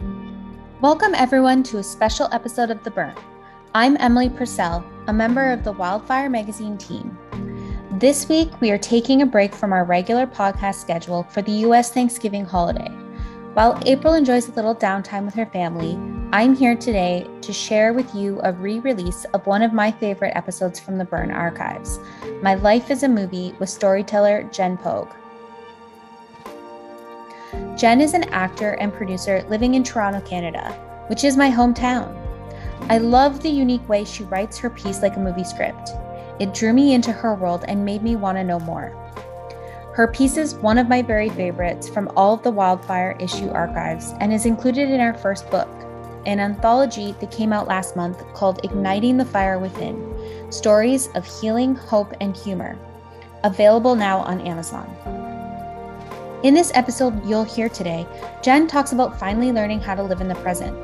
Welcome, everyone, to a special episode of The Burn. I'm Emily Piercell, a member of the Wildfire Magazine team. This week, we are taking a break from our regular podcast schedule for the U.S. Thanksgiving holiday. While April enjoys a little downtime with her family, I'm here today to share with you a re release of one of my favorite episodes from the Burn archives My Life as a Movie with storyteller Jen Pogue. Jen is an actor and producer living in Toronto, Canada, which is my hometown. I love the unique way she writes her piece like a movie script. It drew me into her world and made me want to know more. Her piece is one of my very favorites from all of the wildfire issue archives and is included in our first book, an anthology that came out last month called Igniting the Fire Within Stories of Healing, Hope, and Humor, available now on Amazon. In this episode you'll hear today, Jen talks about finally learning how to live in the present.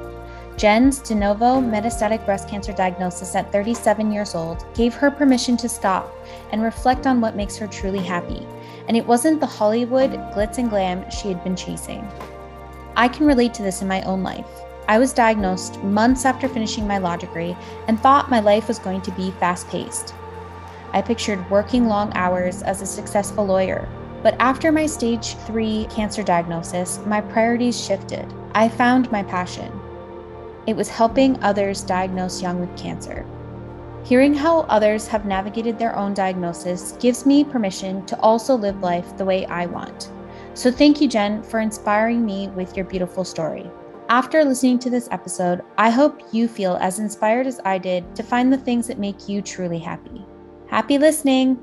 Jen's de novo metastatic breast cancer diagnosis at 37 years old gave her permission to stop and reflect on what makes her truly happy. And it wasn't the Hollywood glitz and glam she had been chasing. I can relate to this in my own life. I was diagnosed months after finishing my law degree and thought my life was going to be fast paced. I pictured working long hours as a successful lawyer, but after my stage three cancer diagnosis, my priorities shifted. I found my passion. It was helping others diagnosed young with cancer. Hearing how others have navigated their own diagnosis gives me permission to also live life the way I want. So thank you, Jen, for inspiring me with your beautiful story. After listening to this episode, I hope you feel as inspired as I did to find the things that make you truly happy. Happy listening!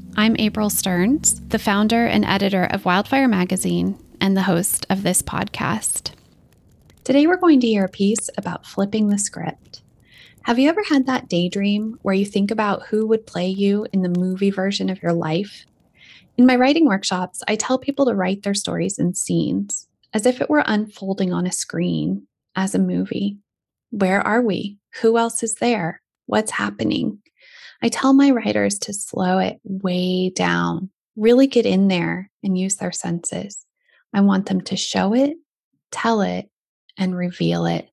I'm April Stearns, the founder and editor of Wildfire Magazine and the host of this podcast. Today, we're going to hear a piece about flipping the script. Have you ever had that daydream where you think about who would play you in the movie version of your life? In my writing workshops, I tell people to write their stories in scenes, as if it were unfolding on a screen as a movie. Where are we? Who else is there? What's happening? I tell my writers to slow it way down, really get in there and use their senses. I want them to show it, tell it, and reveal it.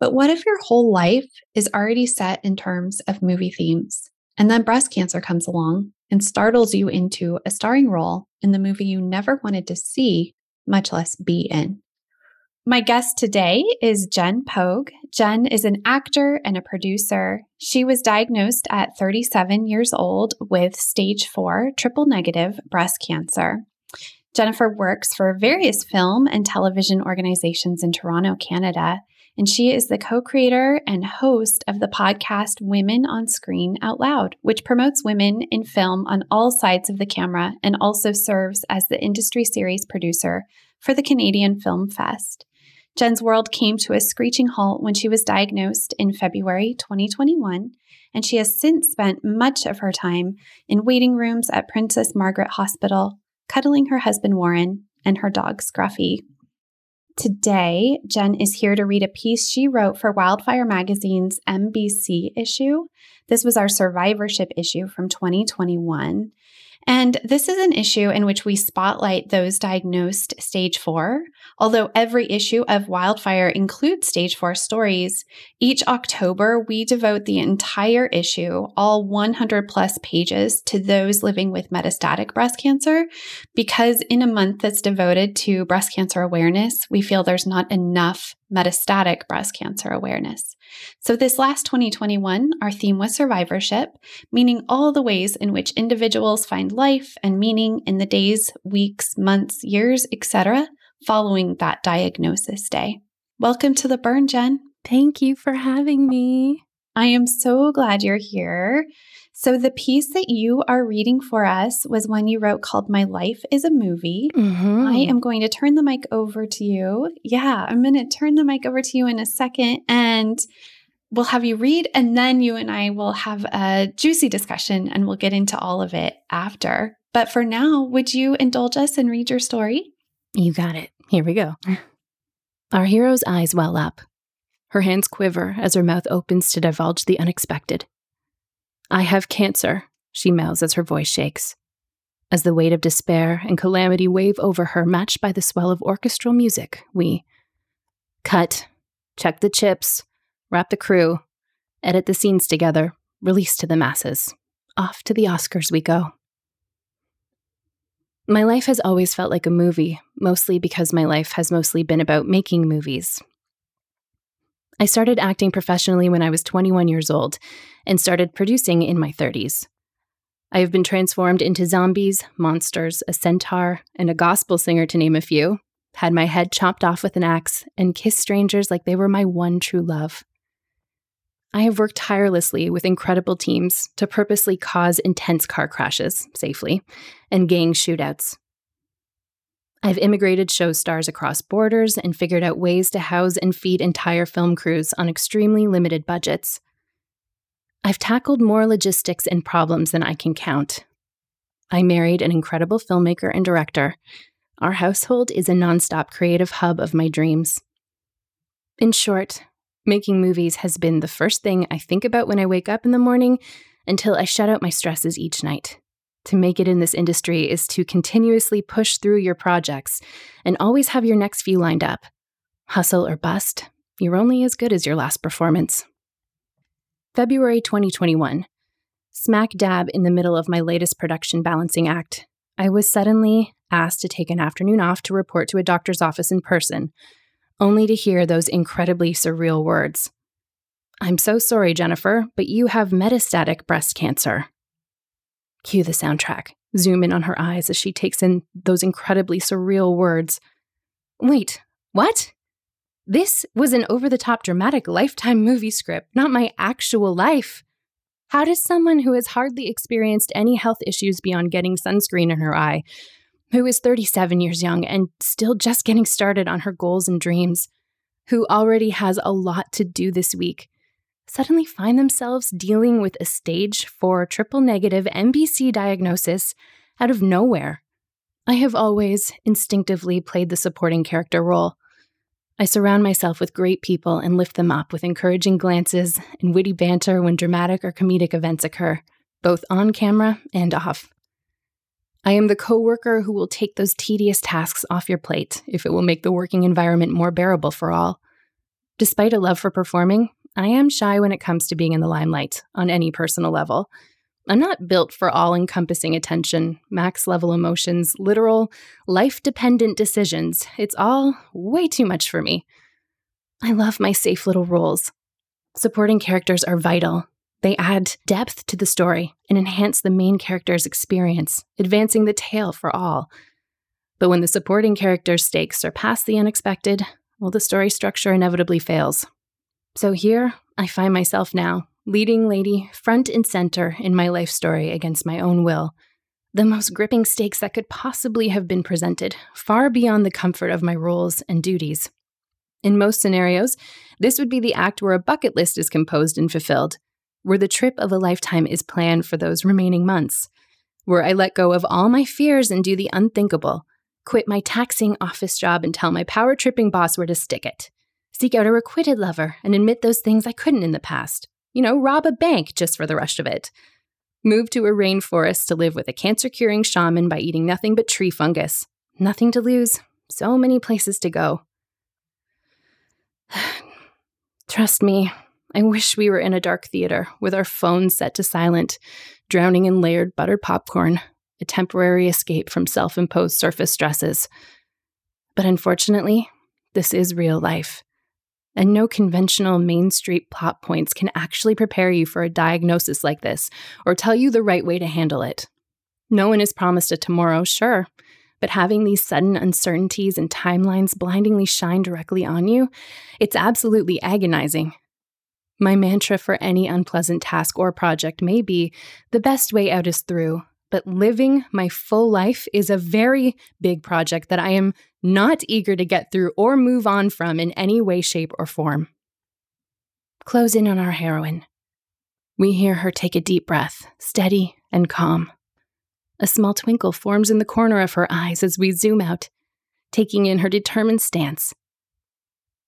But what if your whole life is already set in terms of movie themes, and then breast cancer comes along and startles you into a starring role in the movie you never wanted to see, much less be in? My guest today is Jen Pogue. Jen is an actor and a producer. She was diagnosed at 37 years old with stage four triple negative breast cancer. Jennifer works for various film and television organizations in Toronto, Canada, and she is the co creator and host of the podcast Women on Screen Out Loud, which promotes women in film on all sides of the camera and also serves as the industry series producer for the Canadian Film Fest. Jen's world came to a screeching halt when she was diagnosed in February 2021, and she has since spent much of her time in waiting rooms at Princess Margaret Hospital, cuddling her husband Warren and her dog Scruffy. Today, Jen is here to read a piece she wrote for Wildfire Magazine's MBC issue. This was our survivorship issue from 2021. And this is an issue in which we spotlight those diagnosed stage four. Although every issue of Wildfire includes stage four stories, each October we devote the entire issue, all 100 plus pages, to those living with metastatic breast cancer. Because in a month that's devoted to breast cancer awareness, we feel there's not enough metastatic breast cancer awareness. So, this last 2021, our theme was survivorship, meaning all the ways in which individuals find life and meaning in the days, weeks, months, years, etc., following that diagnosis day. Welcome to the burn, Jen. Thank you for having me. I am so glad you're here. So, the piece that you are reading for us was one you wrote called My Life is a Movie. Mm-hmm. I am going to turn the mic over to you. Yeah, I'm going to turn the mic over to you in a second and we'll have you read, and then you and I will have a juicy discussion and we'll get into all of it after. But for now, would you indulge us and read your story? You got it. Here we go. Our hero's eyes well up. Her hands quiver as her mouth opens to divulge the unexpected. I have cancer, she mouths as her voice shakes. As the weight of despair and calamity wave over her, matched by the swell of orchestral music, we cut, check the chips, wrap the crew, edit the scenes together, release to the masses. Off to the Oscars we go. My life has always felt like a movie, mostly because my life has mostly been about making movies, I started acting professionally when I was 21 years old and started producing in my 30s. I have been transformed into zombies, monsters, a centaur, and a gospel singer, to name a few, had my head chopped off with an axe, and kissed strangers like they were my one true love. I have worked tirelessly with incredible teams to purposely cause intense car crashes safely and gang shootouts. I've immigrated show stars across borders and figured out ways to house and feed entire film crews on extremely limited budgets. I've tackled more logistics and problems than I can count. I married an incredible filmmaker and director. Our household is a nonstop creative hub of my dreams. In short, making movies has been the first thing I think about when I wake up in the morning until I shut out my stresses each night to make it in this industry is to continuously push through your projects and always have your next few lined up. Hustle or bust, you're only as good as your last performance. February 2021. Smack dab in the middle of my latest production balancing act, I was suddenly asked to take an afternoon off to report to a doctor's office in person, only to hear those incredibly surreal words. I'm so sorry, Jennifer, but you have metastatic breast cancer. Cue the soundtrack. Zoom in on her eyes as she takes in those incredibly surreal words. Wait, what? This was an over the top dramatic lifetime movie script, not my actual life. How does someone who has hardly experienced any health issues beyond getting sunscreen in her eye, who is 37 years young and still just getting started on her goals and dreams, who already has a lot to do this week, suddenly find themselves dealing with a stage 4 triple negative MBC diagnosis out of nowhere. I have always instinctively played the supporting character role. I surround myself with great people and lift them up with encouraging glances and witty banter when dramatic or comedic events occur, both on camera and off. I am the coworker who will take those tedious tasks off your plate if it will make the working environment more bearable for all. Despite a love for performing, I am shy when it comes to being in the limelight on any personal level. I'm not built for all encompassing attention, max level emotions, literal, life dependent decisions. It's all way too much for me. I love my safe little roles. Supporting characters are vital. They add depth to the story and enhance the main character's experience, advancing the tale for all. But when the supporting character's stakes surpass the unexpected, well, the story structure inevitably fails. So here I find myself now, leading lady front and center in my life story against my own will. The most gripping stakes that could possibly have been presented, far beyond the comfort of my roles and duties. In most scenarios, this would be the act where a bucket list is composed and fulfilled, where the trip of a lifetime is planned for those remaining months, where I let go of all my fears and do the unthinkable, quit my taxing office job and tell my power tripping boss where to stick it, seek out a requited lover and admit those things I couldn't in the past. You know, rob a bank just for the rush of it. Move to a rainforest to live with a cancer curing shaman by eating nothing but tree fungus. Nothing to lose, so many places to go. Trust me, I wish we were in a dark theater with our phones set to silent, drowning in layered buttered popcorn, a temporary escape from self imposed surface stresses. But unfortunately, this is real life. And no conventional Main Street plot points can actually prepare you for a diagnosis like this or tell you the right way to handle it. No one is promised a tomorrow, sure, but having these sudden uncertainties and timelines blindingly shine directly on you, it's absolutely agonizing. My mantra for any unpleasant task or project may be the best way out is through, but living my full life is a very big project that I am not eager to get through or move on from in any way, shape, or form. Close in on our heroine. We hear her take a deep breath, steady and calm. A small twinkle forms in the corner of her eyes as we zoom out, taking in her determined stance.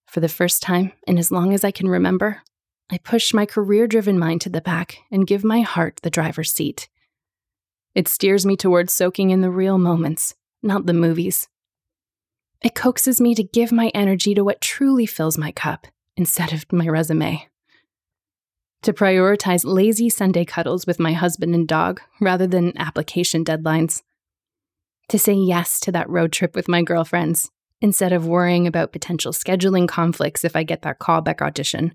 For the first time in as long as I can remember, I push my career driven mind to the back and give my heart the driver's seat. It steers me towards soaking in the real moments, not the movies. It coaxes me to give my energy to what truly fills my cup instead of my resume. To prioritize lazy Sunday cuddles with my husband and dog rather than application deadlines. To say yes to that road trip with my girlfriends instead of worrying about potential scheduling conflicts if I get that callback audition.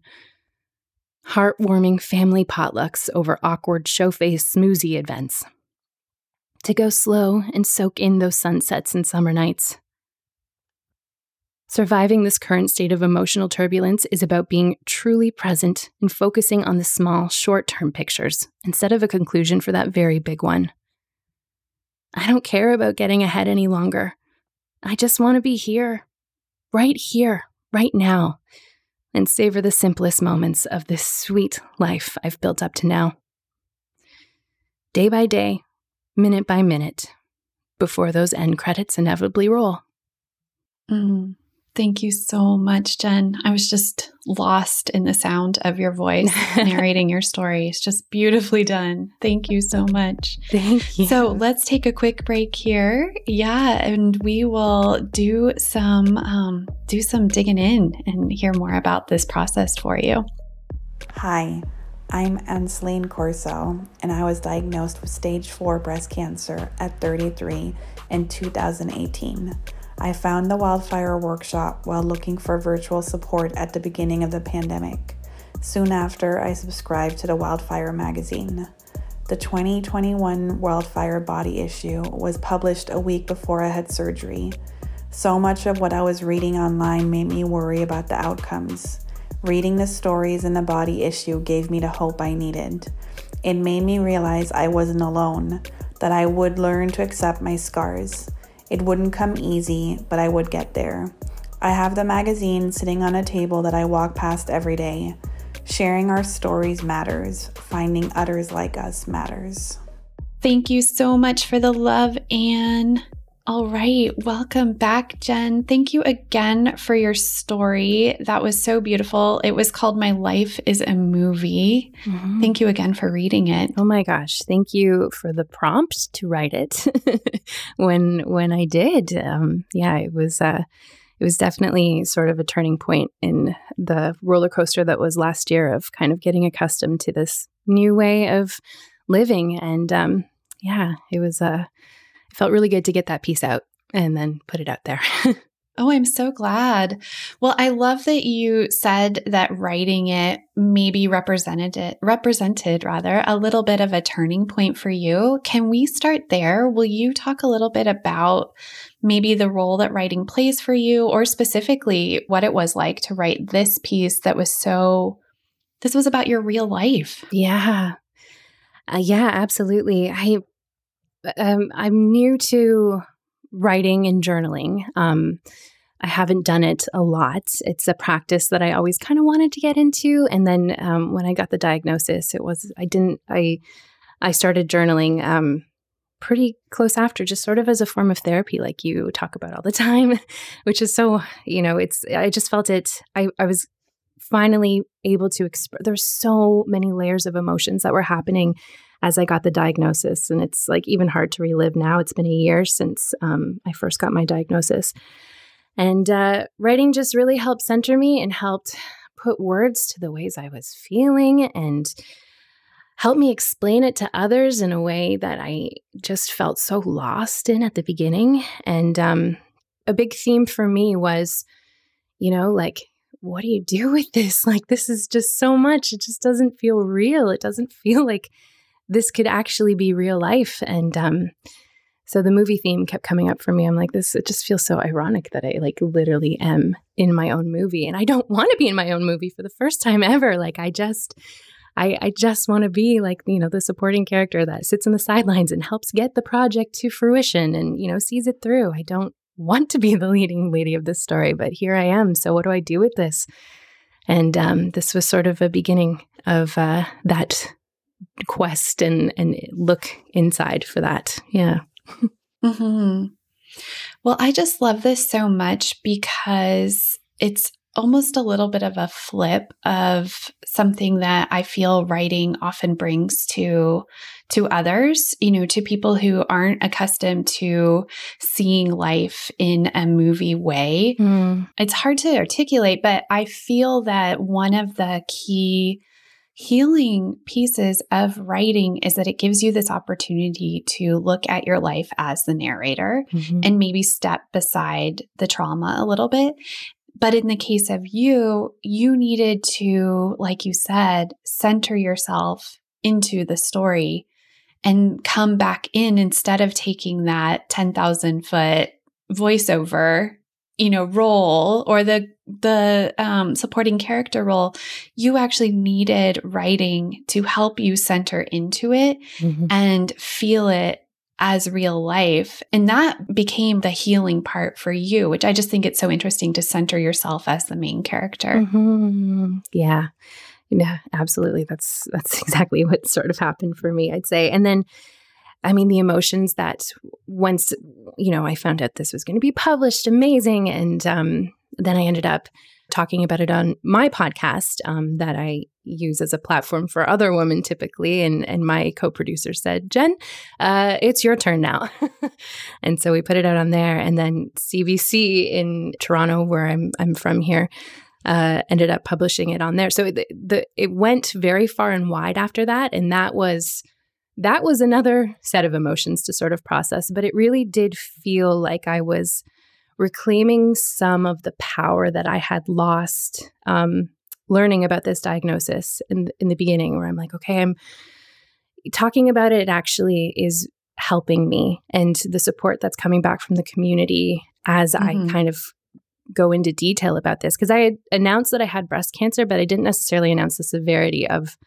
Heartwarming family potlucks over awkward show face smoothie events to go slow and soak in those sunsets and summer nights. Surviving this current state of emotional turbulence is about being truly present and focusing on the small, short term pictures instead of a conclusion for that very big one. I don't care about getting ahead any longer. I just want to be here, right here, right now, and savor the simplest moments of this sweet life I've built up to now. Day by day, minute by minute, before those end credits inevitably roll. Mm. Thank you so much, Jen. I was just lost in the sound of your voice narrating your story. It's just beautifully done. Thank you so much. Thank you. So let's take a quick break here. Yeah, and we will do some um, do some digging in and hear more about this process for you. Hi. I'm Anseline Corso, and I was diagnosed with stage 4 breast cancer at 33 in 2018. I found the Wildfire Workshop while looking for virtual support at the beginning of the pandemic. Soon after, I subscribed to the Wildfire magazine. The 2021 Wildfire Body issue was published a week before I had surgery. So much of what I was reading online made me worry about the outcomes. Reading the stories in the body issue gave me the hope I needed. It made me realize I wasn't alone, that I would learn to accept my scars. It wouldn't come easy, but I would get there. I have the magazine sitting on a table that I walk past every day. Sharing our stories matters, finding others like us matters. Thank you so much for the love, Anne. All right. Welcome back, Jen. Thank you again for your story. That was so beautiful. It was called My Life is a Movie. Mm-hmm. Thank you again for reading it. Oh my gosh. Thank you for the prompt to write it when when I did. Um, yeah, it was uh it was definitely sort of a turning point in the roller coaster that was last year of kind of getting accustomed to this new way of living. And um, yeah, it was a uh, felt really good to get that piece out and then put it out there. Oh, I'm so glad. Well, I love that you said that writing it maybe represented it represented rather a little bit of a turning point for you. Can we start there? Will you talk a little bit about maybe the role that writing plays for you or specifically what it was like to write this piece that was so this was about your real life? Yeah. Uh, yeah, absolutely. I um, I'm new to writing and journaling. Um, I haven't done it a lot. It's a practice that I always kind of wanted to get into, and then um, when I got the diagnosis, it was I didn't I I started journaling um, pretty close after, just sort of as a form of therapy, like you talk about all the time, which is so you know it's I just felt it. I I was finally able to express. There's so many layers of emotions that were happening as I got the diagnosis. And it's like even hard to relive now. It's been a year since um, I first got my diagnosis. And uh, writing just really helped center me and helped put words to the ways I was feeling and helped me explain it to others in a way that I just felt so lost in at the beginning. And um, a big theme for me was, you know, like, what do you do with this? Like, this is just so much. It just doesn't feel real. It doesn't feel like this could actually be real life. And um, so the movie theme kept coming up for me. I'm like, this, it just feels so ironic that I like literally am in my own movie. And I don't want to be in my own movie for the first time ever. Like, I just, I, I just want to be like, you know, the supporting character that sits in the sidelines and helps get the project to fruition and, you know, sees it through. I don't want to be the leading lady of this story, but here I am. So what do I do with this? And um, this was sort of a beginning of uh, that quest and and look inside for that. Yeah. mm-hmm. Well, I just love this so much because it's almost a little bit of a flip of something that I feel writing often brings to to others, you know, to people who aren't accustomed to seeing life in a movie way. Mm. It's hard to articulate, but I feel that one of the key healing pieces of writing is that it gives you this opportunity to look at your life as the narrator mm-hmm. and maybe step beside the trauma a little bit. But in the case of you, you needed to, like you said, center yourself into the story and come back in instead of taking that 10,000 foot voiceover you know role or the the um, supporting character role you actually needed writing to help you center into it mm-hmm. and feel it as real life and that became the healing part for you which i just think it's so interesting to center yourself as the main character mm-hmm. yeah yeah absolutely that's that's exactly what sort of happened for me i'd say and then I mean, the emotions that once, you know, I found out this was going to be published, amazing. And um, then I ended up talking about it on my podcast um, that I use as a platform for other women typically. And, and my co producer said, Jen, uh, it's your turn now. and so we put it out on there. And then CBC in Toronto, where I'm, I'm from here, uh, ended up publishing it on there. So the, the, it went very far and wide after that. And that was that was another set of emotions to sort of process, but it really did feel like I was reclaiming some of the power that I had lost um, learning about this diagnosis in, in the beginning, where I'm like, okay, I'm talking about it actually is helping me and the support that's coming back from the community as mm-hmm. I kind of go into detail about this because I had announced that I had breast cancer, but I didn't necessarily announce the severity of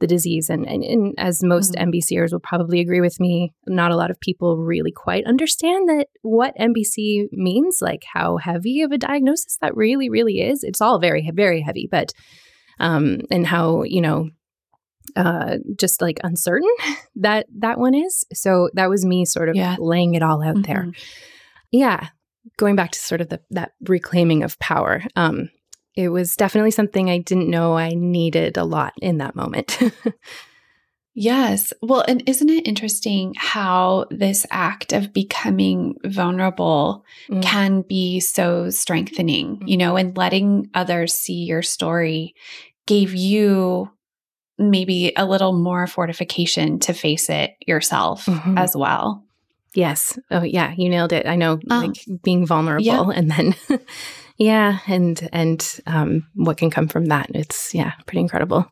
the disease. And, and, and as most mm-hmm. MBCers will probably agree with me, not a lot of people really quite understand that what MBC means, like how heavy of a diagnosis that really, really is. It's all very, very heavy, but, um, and how, you know, uh, just like uncertain that that one is. So that was me sort of yeah. laying it all out mm-hmm. there. Yeah. Going back to sort of the, that reclaiming of power. Um, it was definitely something I didn't know I needed a lot in that moment. yes. Well, and isn't it interesting how this act of becoming vulnerable mm. can be so strengthening, mm. you know, and letting others see your story gave you maybe a little more fortification to face it yourself mm-hmm. as well. Yes. Oh, yeah. You nailed it. I know, oh. like being vulnerable yeah. and then yeah, and and um, what can come from that? It's yeah, pretty incredible.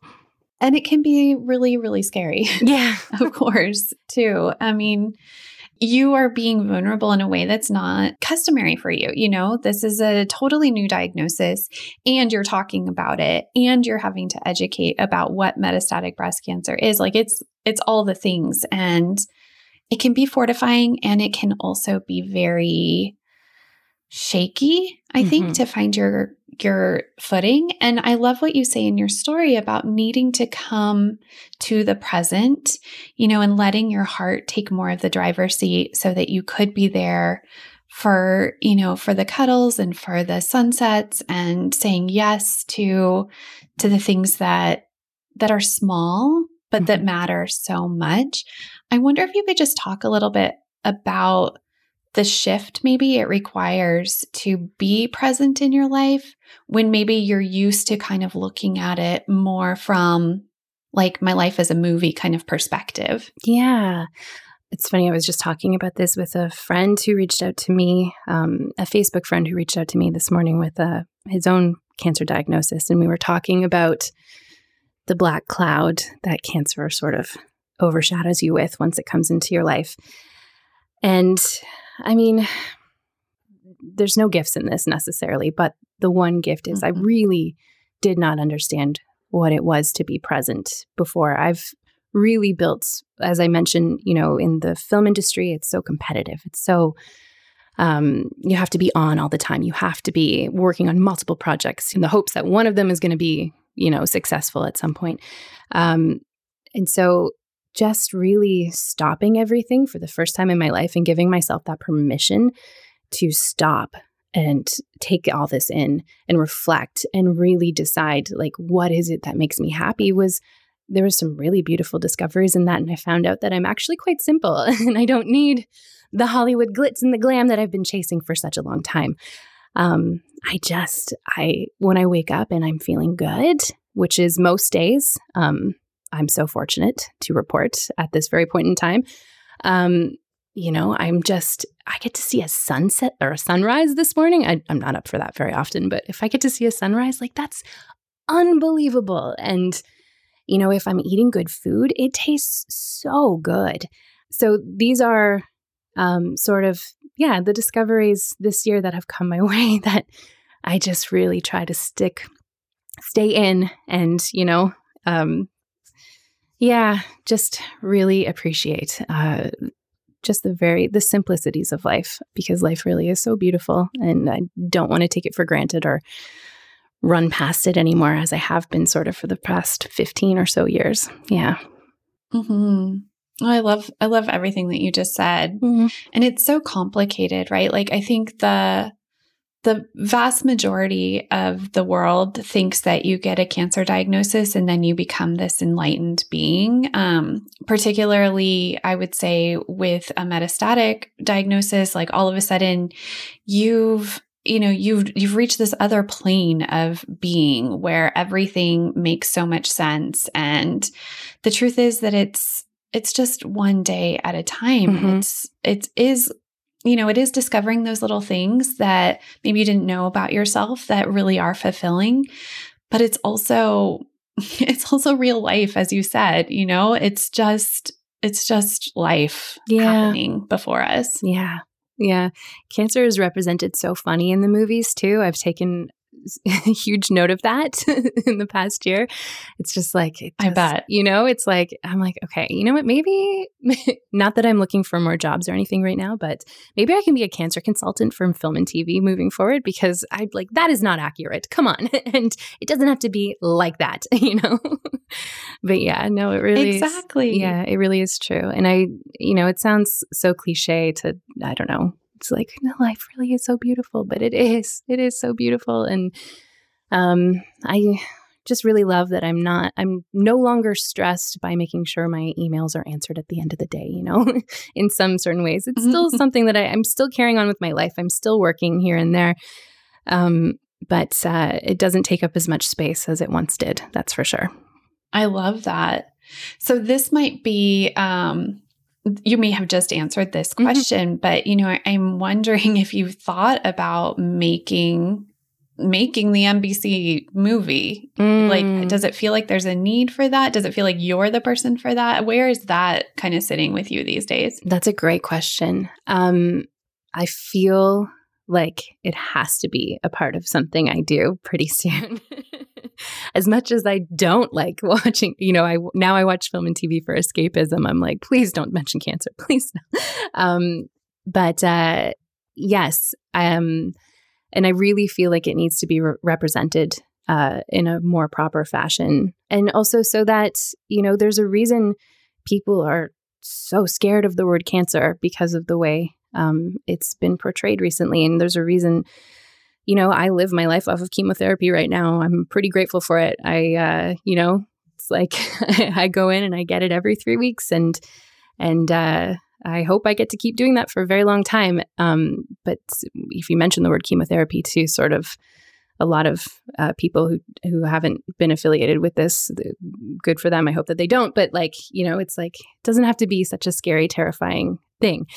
And it can be really, really scary. Yeah, of course, too. I mean, you are being vulnerable in a way that's not customary for you. You know, this is a totally new diagnosis, and you're talking about it, and you're having to educate about what metastatic breast cancer is. Like it's it's all the things, and it can be fortifying, and it can also be very shaky, I mm-hmm. think, to find your your footing. And I love what you say in your story about needing to come to the present, you know, and letting your heart take more of the driver's seat so that you could be there for, you know, for the cuddles and for the sunsets and saying yes to to the things that that are small but that mm-hmm. matter so much. I wonder if you could just talk a little bit about the shift maybe it requires to be present in your life when maybe you're used to kind of looking at it more from like my life as a movie kind of perspective. Yeah. It's funny, I was just talking about this with a friend who reached out to me, um, a Facebook friend who reached out to me this morning with uh, his own cancer diagnosis. And we were talking about the black cloud that cancer sort of overshadows you with once it comes into your life. And I mean, there's no gifts in this necessarily, but the one gift is mm-hmm. I really did not understand what it was to be present before. I've really built, as I mentioned, you know, in the film industry, it's so competitive. It's so, um, you have to be on all the time. You have to be working on multiple projects in the hopes that one of them is going to be, you know, successful at some point. Um, and so just really stopping everything for the first time in my life and giving myself that permission to stop and take all this in and reflect and really decide like what is it that makes me happy was there was some really beautiful discoveries in that and i found out that i'm actually quite simple and i don't need the hollywood glitz and the glam that i've been chasing for such a long time. Um, i just i when i wake up and i'm feeling good which is most days um, i'm so fortunate to report at this very point in time um, you know, I'm just, I get to see a sunset or a sunrise this morning. I, am not up for that very often, but if I get to see a sunrise, like that's unbelievable. And, you know, if I'm eating good food, it tastes so good. So these are um, sort of, yeah, the discoveries this year that have come my way that I just really try to stick, stay in and, you know, um, yeah, just really appreciate uh, just the very the simplicities of life because life really is so beautiful and I don't want to take it for granted or run past it anymore as I have been sort of for the past 15 or so years. Yeah. hmm I love I love everything that you just said. Mm-hmm. And it's so complicated, right? Like I think the the vast majority of the world thinks that you get a cancer diagnosis and then you become this enlightened being. Um, particularly, I would say with a metastatic diagnosis, like all of a sudden you've you know you've you've reached this other plane of being where everything makes so much sense and the truth is that it's it's just one day at a time mm-hmm. it's it is you know, it is discovering those little things that maybe you didn't know about yourself that really are fulfilling. But it's also, it's also real life, as you said, you know, it's just, it's just life yeah. happening before us. Yeah. Yeah. Cancer is represented so funny in the movies too. I've taken huge note of that in the past year. It's just like, it just, I bet, you know, it's like, I'm like, okay, you know what? Maybe not that I'm looking for more jobs or anything right now, but maybe I can be a cancer consultant from film and TV moving forward because I like that is not accurate. Come on. and it doesn't have to be like that, you know? but yeah, no, it really Exactly. Is, yeah, it really is true. And I, you know, it sounds so cliche to, I don't know, it's like no life really is so beautiful but it is it is so beautiful and um i just really love that i'm not i'm no longer stressed by making sure my emails are answered at the end of the day you know in some certain ways. It's still something that I, i'm still carrying on with my life. I'm still working here and there um but uh, it doesn't take up as much space as it once did that's for sure. I love that. So this might be um you may have just answered this mm-hmm. question, mm-hmm. but you know, I'm wondering if you've thought about making making the MBC movie. Mm. Like does it feel like there's a need for that? Does it feel like you're the person for that? Where is that kind of sitting with you these days? That's a great question. Um I feel like it has to be a part of something I do pretty soon. as much as I don't like watching, you know, I now I watch film and TV for escapism. I'm like, please don't mention cancer, please. um, but uh, yes, um, and I really feel like it needs to be re- represented uh, in a more proper fashion, and also so that you know, there's a reason people are so scared of the word cancer because of the way um, it's been portrayed recently. And there's a reason, you know, I live my life off of chemotherapy right now. I'm pretty grateful for it. I, uh, you know, it's like I go in and I get it every three weeks, and and uh, I hope I get to keep doing that for a very long time. Um, but if you mention the word chemotherapy too, sort of a lot of uh, people who who haven't been affiliated with this, good for them. I hope that they don't. But like you know, it's like it doesn't have to be such a scary, terrifying thing.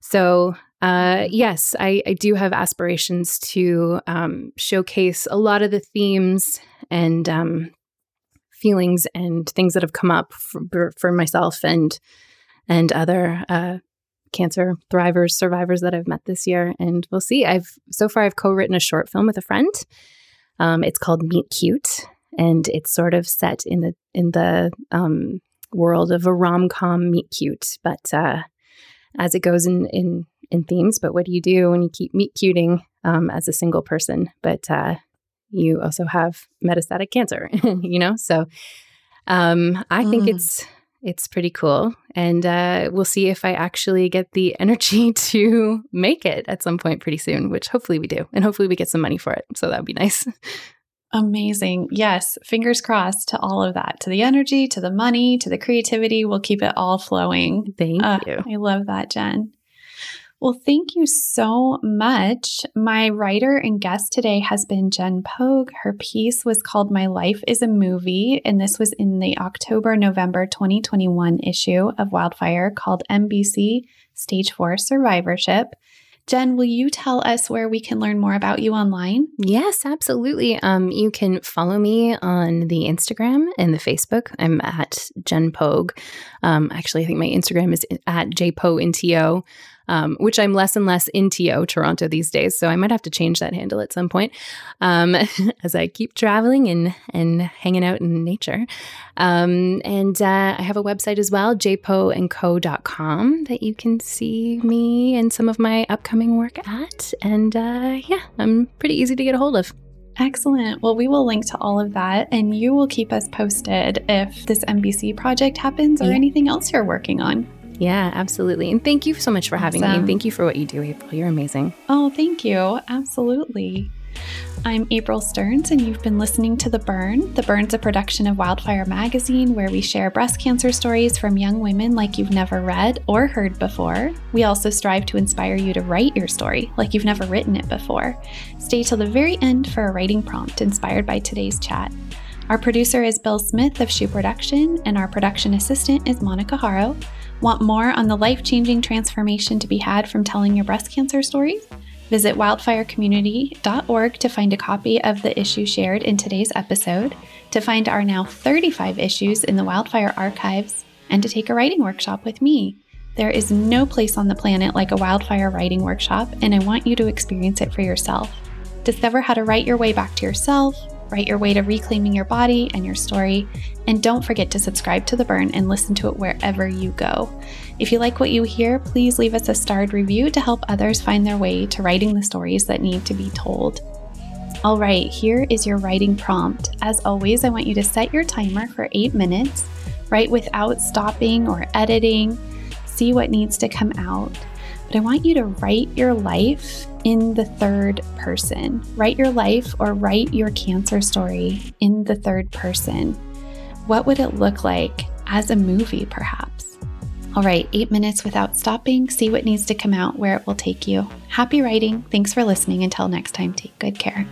So uh, yes, I, I, do have aspirations to um, showcase a lot of the themes and um, feelings and things that have come up for, for myself and and other uh, cancer thrivers, survivors that I've met this year. And we'll see. I've so far I've co-written a short film with a friend. Um, it's called Meet Cute, and it's sort of set in the in the um, world of a rom com Meet Cute, but uh, as it goes in in in themes. But what do you do when you keep meet cuting um, as a single person? But uh, you also have metastatic cancer, you know. So um, I think mm. it's it's pretty cool. And uh, we'll see if I actually get the energy to make it at some point pretty soon, which hopefully we do. And hopefully we get some money for it. So that would be nice. Amazing. Yes. Fingers crossed to all of that, to the energy, to the money, to the creativity. We'll keep it all flowing. Thank uh, you. I love that, Jen. Well, thank you so much. My writer and guest today has been Jen Pogue. Her piece was called My Life is a Movie, and this was in the October November 2021 issue of Wildfire called MBC Stage 4 Survivorship. Jen, will you tell us where we can learn more about you online? Yes, absolutely. Um, you can follow me on the Instagram and the Facebook. I'm at Jen Pogue. Um, actually, I think my Instagram is at jpointo um, which I'm less and less into Toronto these days. So I might have to change that handle at some point um, as I keep traveling and, and hanging out in nature. Um, and uh, I have a website as well, jpoandco.com, that you can see me and some of my upcoming work at. And uh, yeah, I'm pretty easy to get a hold of. Excellent. Well, we will link to all of that and you will keep us posted if this MBC project happens or yeah. anything else you're working on. Yeah, absolutely. And thank you so much for having awesome. me. Thank you for what you do, April. You're amazing. Oh, thank you. Absolutely. I'm April Stearns, and you've been listening to The Burn. The Burn's a production of Wildfire Magazine, where we share breast cancer stories from young women like you've never read or heard before. We also strive to inspire you to write your story like you've never written it before. Stay till the very end for a writing prompt inspired by today's chat. Our producer is Bill Smith of Shoe Production, and our production assistant is Monica Haro. Want more on the life changing transformation to be had from telling your breast cancer stories? Visit wildfirecommunity.org to find a copy of the issue shared in today's episode, to find our now 35 issues in the Wildfire archives, and to take a writing workshop with me. There is no place on the planet like a wildfire writing workshop, and I want you to experience it for yourself. Discover how to write your way back to yourself, write your way to reclaiming your body and your story, and don't forget to subscribe to The Burn and listen to it wherever you go. If you like what you hear, please leave us a starred review to help others find their way to writing the stories that need to be told. All right, here is your writing prompt. As always, I want you to set your timer for eight minutes, write without stopping or editing, see what needs to come out but I want you to write your life in the third person. Write your life or write your cancer story in the third person. What would it look like as a movie, perhaps? All right, eight minutes without stopping. See what needs to come out, where it will take you. Happy writing. Thanks for listening. Until next time, take good care.